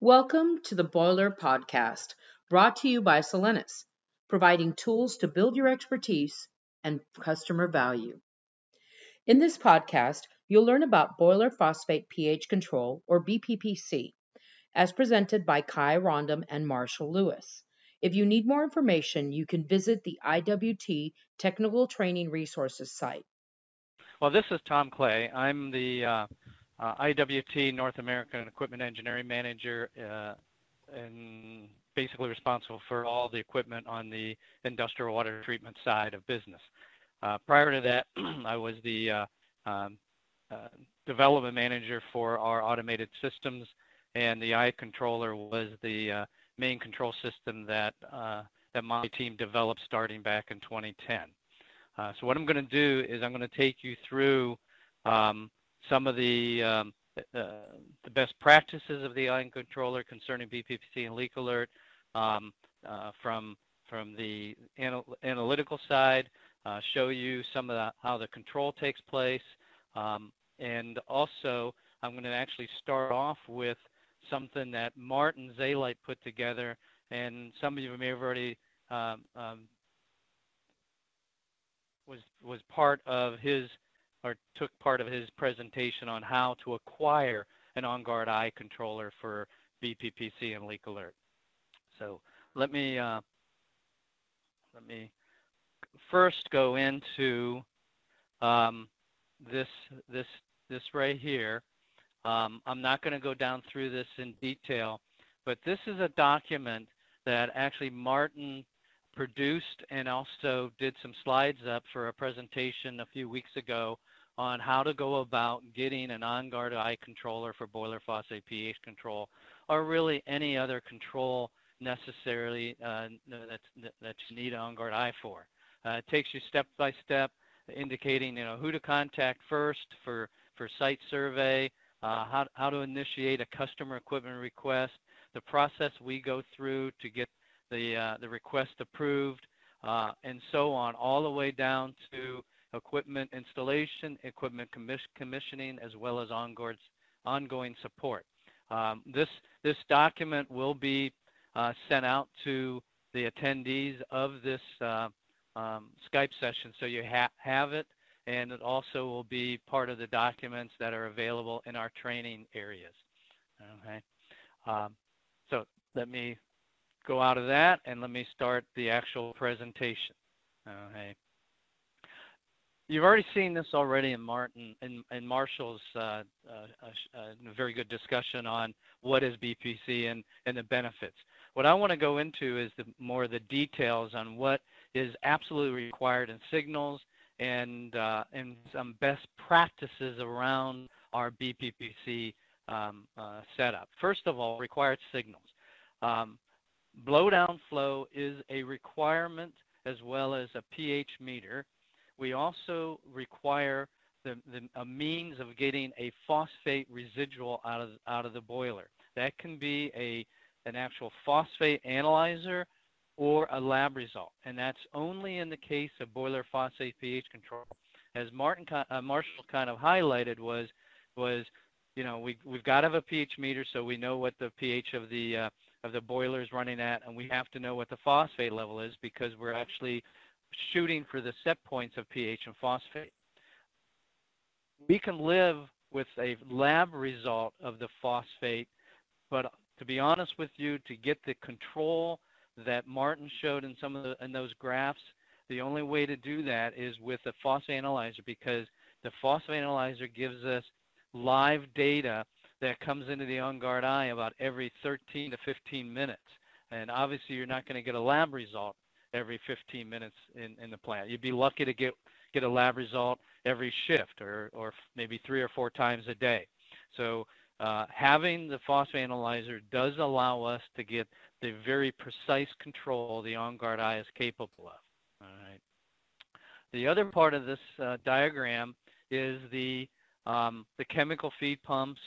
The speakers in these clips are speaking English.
Welcome to the Boiler Podcast, brought to you by Solenis, providing tools to build your expertise and customer value. In this podcast, you'll learn about boiler phosphate pH control, or BPPC, as presented by Kai Rondum and Marshall Lewis. If you need more information, you can visit the IWT Technical Training Resources site. Well, this is Tom Clay. I'm the uh, uh, IWT North American Equipment Engineering Manager uh, and basically responsible for all the equipment on the industrial water treatment side of business. Uh, prior to that, I was the uh, um, uh, development manager for our automated systems, and the eye controller was the uh, main control system that that my team developed starting back in 2010. so what I'm going to do is I'm going to take you through um, some of the um, uh, the best practices of the ion controller concerning BPPC and leak alert um, uh, from from the anal analytical side, uh, show you some of the, how the control takes place, um, and also I'm going to actually start off with something that Martin Zalite put together, and some of you may have already um, um, was was part of his or took part of his presentation on how to acquire an OnGuard eye controller for BPPC and Leak Alert. So let me uh, let me first go into um, this this this right here. Um, I'm not going to go down through this in detail, but this is a document that actually Martin produced and also did some slides up for a presentation a few weeks ago on how to go about getting an OnGuard eye controller for boiler phosphate pH control or really any other control necessarily uh, that, that you need an OnGuard eye for. Uh, it takes you step by step indicating you know who to contact first for for site survey, uh, how, how to initiate a customer equipment request, the process we go through to get the, uh, the request approved, uh, and so on, all the way down to equipment installation, equipment commis commissioning, as well as ongoing support. Um, this, this document will be uh, sent out to the attendees of this uh, um, Skype session, so you ha have it, and it also will be part of the documents that are available in our training areas. Okay. Um, so let me go out of that and let me start the actual presentation. Okay. You've already seen this already in Martin in, in Marshall's uh, uh, uh, very good discussion on what is BPC and, and the benefits. What I want to go into is the, more the details on what is absolutely required in signals and uh, and some best practices around our BPPC um, uh, setup. First of all, required signals. Um, blowdown flow is a requirement as well as a pH meter. We also require the, the, a means of getting a phosphate residual out of, out of the boiler. That can be a, an actual phosphate analyzer or a lab result, and that's only in the case of boiler phosphate pH control. As Martin uh, Marshall kind of highlighted was was you know we we've got to have a pH meter so we know what the pH of the uh, of the boiler is running at, and we have to know what the phosphate level is because we're actually shooting for the set points of pH and phosphate. We can live with a lab result of the phosphate, but to be honest with you, to get the control that Martin showed in some of the, in those graphs, the only way to do that is with a phosphate analyzer because the phosphate analyzer gives us live data that comes into the on-guard eye about every 13 to 15 minutes. And obviously, you're not going to get a lab result every 15 minutes in, in the plant. You'd be lucky to get get a lab result every shift or, or maybe three or four times a day. So uh, having the phosphate analyzer does allow us to get the very precise control the OnGuard eye is capable of. All right. The other part of this uh, diagram is the um, the chemical feed pumps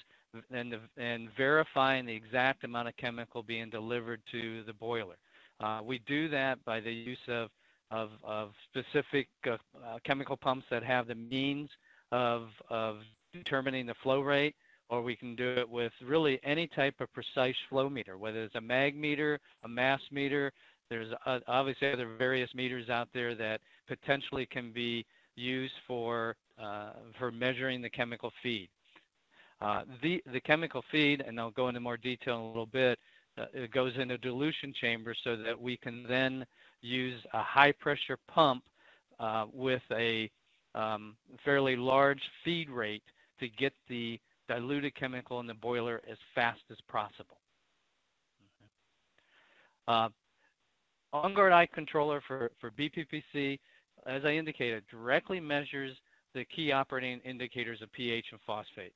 and, the, and verifying the exact amount of chemical being delivered to the boiler. Uh, we do that by the use of, of, of specific uh, uh, chemical pumps that have the means of, of determining the flow rate or we can do it with really any type of precise flow meter, whether it's a mag meter, a mass meter. There's obviously other various meters out there that potentially can be used for uh, for measuring the chemical feed. Uh, the the chemical feed, and I'll go into more detail in a little bit. Uh, it goes in a dilution chamber so that we can then use a high pressure pump uh, with a um, fairly large feed rate to get the diluted chemical in the boiler as fast as possible. Uh, OnGuard eye controller for, for BPPC, as I indicated, directly measures the key operating indicators of pH and phosphate.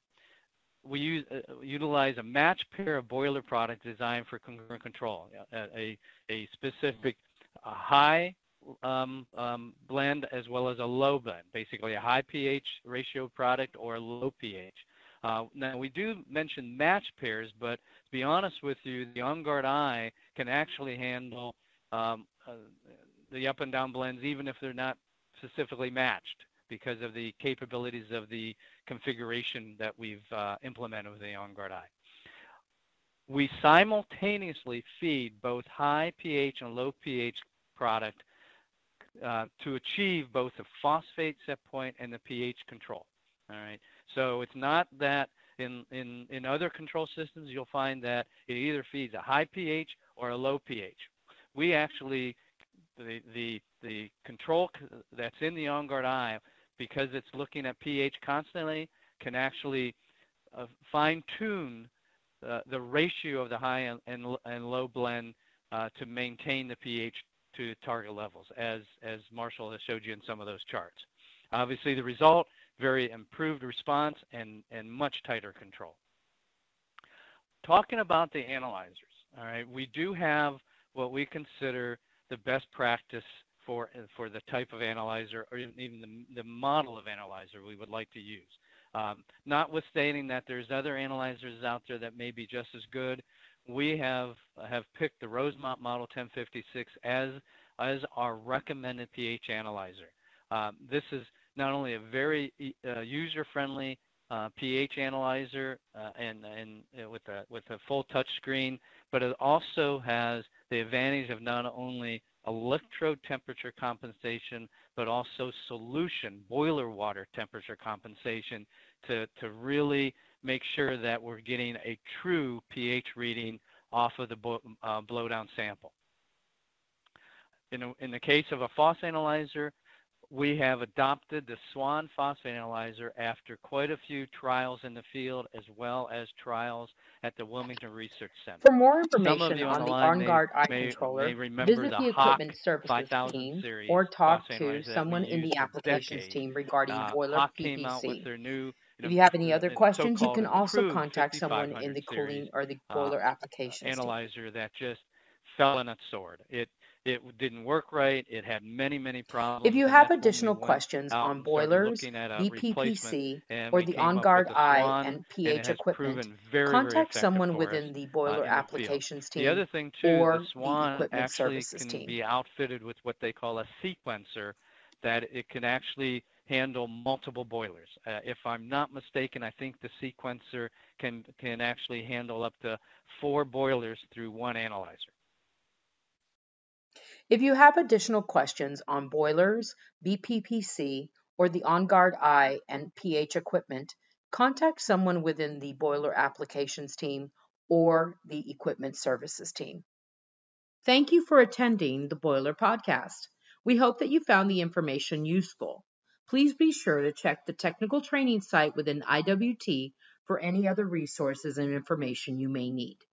We use, uh, utilize a match pair of boiler product designed for congruent control, a, a specific a high um, um, blend as well as a low blend, basically a high pH ratio product or a low pH. Uh, now, we do mention match pairs, but to be honest with you, the OnGuard Eye can actually handle um, uh, the up and down blends even if they're not specifically matched because of the capabilities of the configuration that we've uh, implemented with the OnGuard Eye. We simultaneously feed both high pH and low pH product uh, to achieve both the phosphate set point and the pH control. All right. So it's not that in, in, in other control systems, you'll find that it either feeds a high pH or a low pH. We actually, the, the, the control that's in the OnGuard Eye, because it's looking at pH constantly, can actually uh, fine tune uh, the ratio of the high and, and, and low blend uh, to maintain the pH to target levels, as, as Marshall has showed you in some of those charts. Obviously, the result very improved response and, and much tighter control. Talking about the analyzers, all right, we do have what we consider the best practice for, for the type of analyzer or even the, the model of analyzer we would like to use. Um, notwithstanding that there's other analyzers out there that may be just as good, we have have picked the Rosemount Model 1056 as as our recommended pH analyzer. Um, this is not only a very uh, user-friendly uh, pH analyzer uh, and, and uh, with a with a full touch screen, but it also has the advantage of not only electrode temperature compensation, but also solution boiler water temperature compensation to, to really make sure that we're getting a true pH reading off of the uh, blowdown sample. In, a, in the case of a FOSS analyzer, we have adopted the SWAN phosphate analyzer after quite a few trials in the field as well as trials at the Wilmington Research Center. For more information on the OnGuard eye may, controller, may visit the, the Equipment Services team or talk to someone in the applications team regarding uh, boiler PPC. New, if you have any other questions, you can also contact someone in the cooling or the boiler uh, applications analyzer team. that just fell on its sword. It it didn't work right. It had many, many problems. If you have additional we questions on boilers, BPPC, or the OnGuard Eye and pH and equipment, very, contact very someone within the boiler uh, applications the team the other thing too, or the, Swan the equipment actually services can team. be outfitted with what they call a sequencer that it can actually handle multiple boilers. Uh, if I'm not mistaken, I think the sequencer can, can actually handle up to four boilers through one analyzer. If you have additional questions on boilers, BPPC, or the OnGuard I and pH equipment, contact someone within the boiler applications team or the equipment services team. Thank you for attending the Boiler Podcast. We hope that you found the information useful. Please be sure to check the technical training site within IWT for any other resources and information you may need.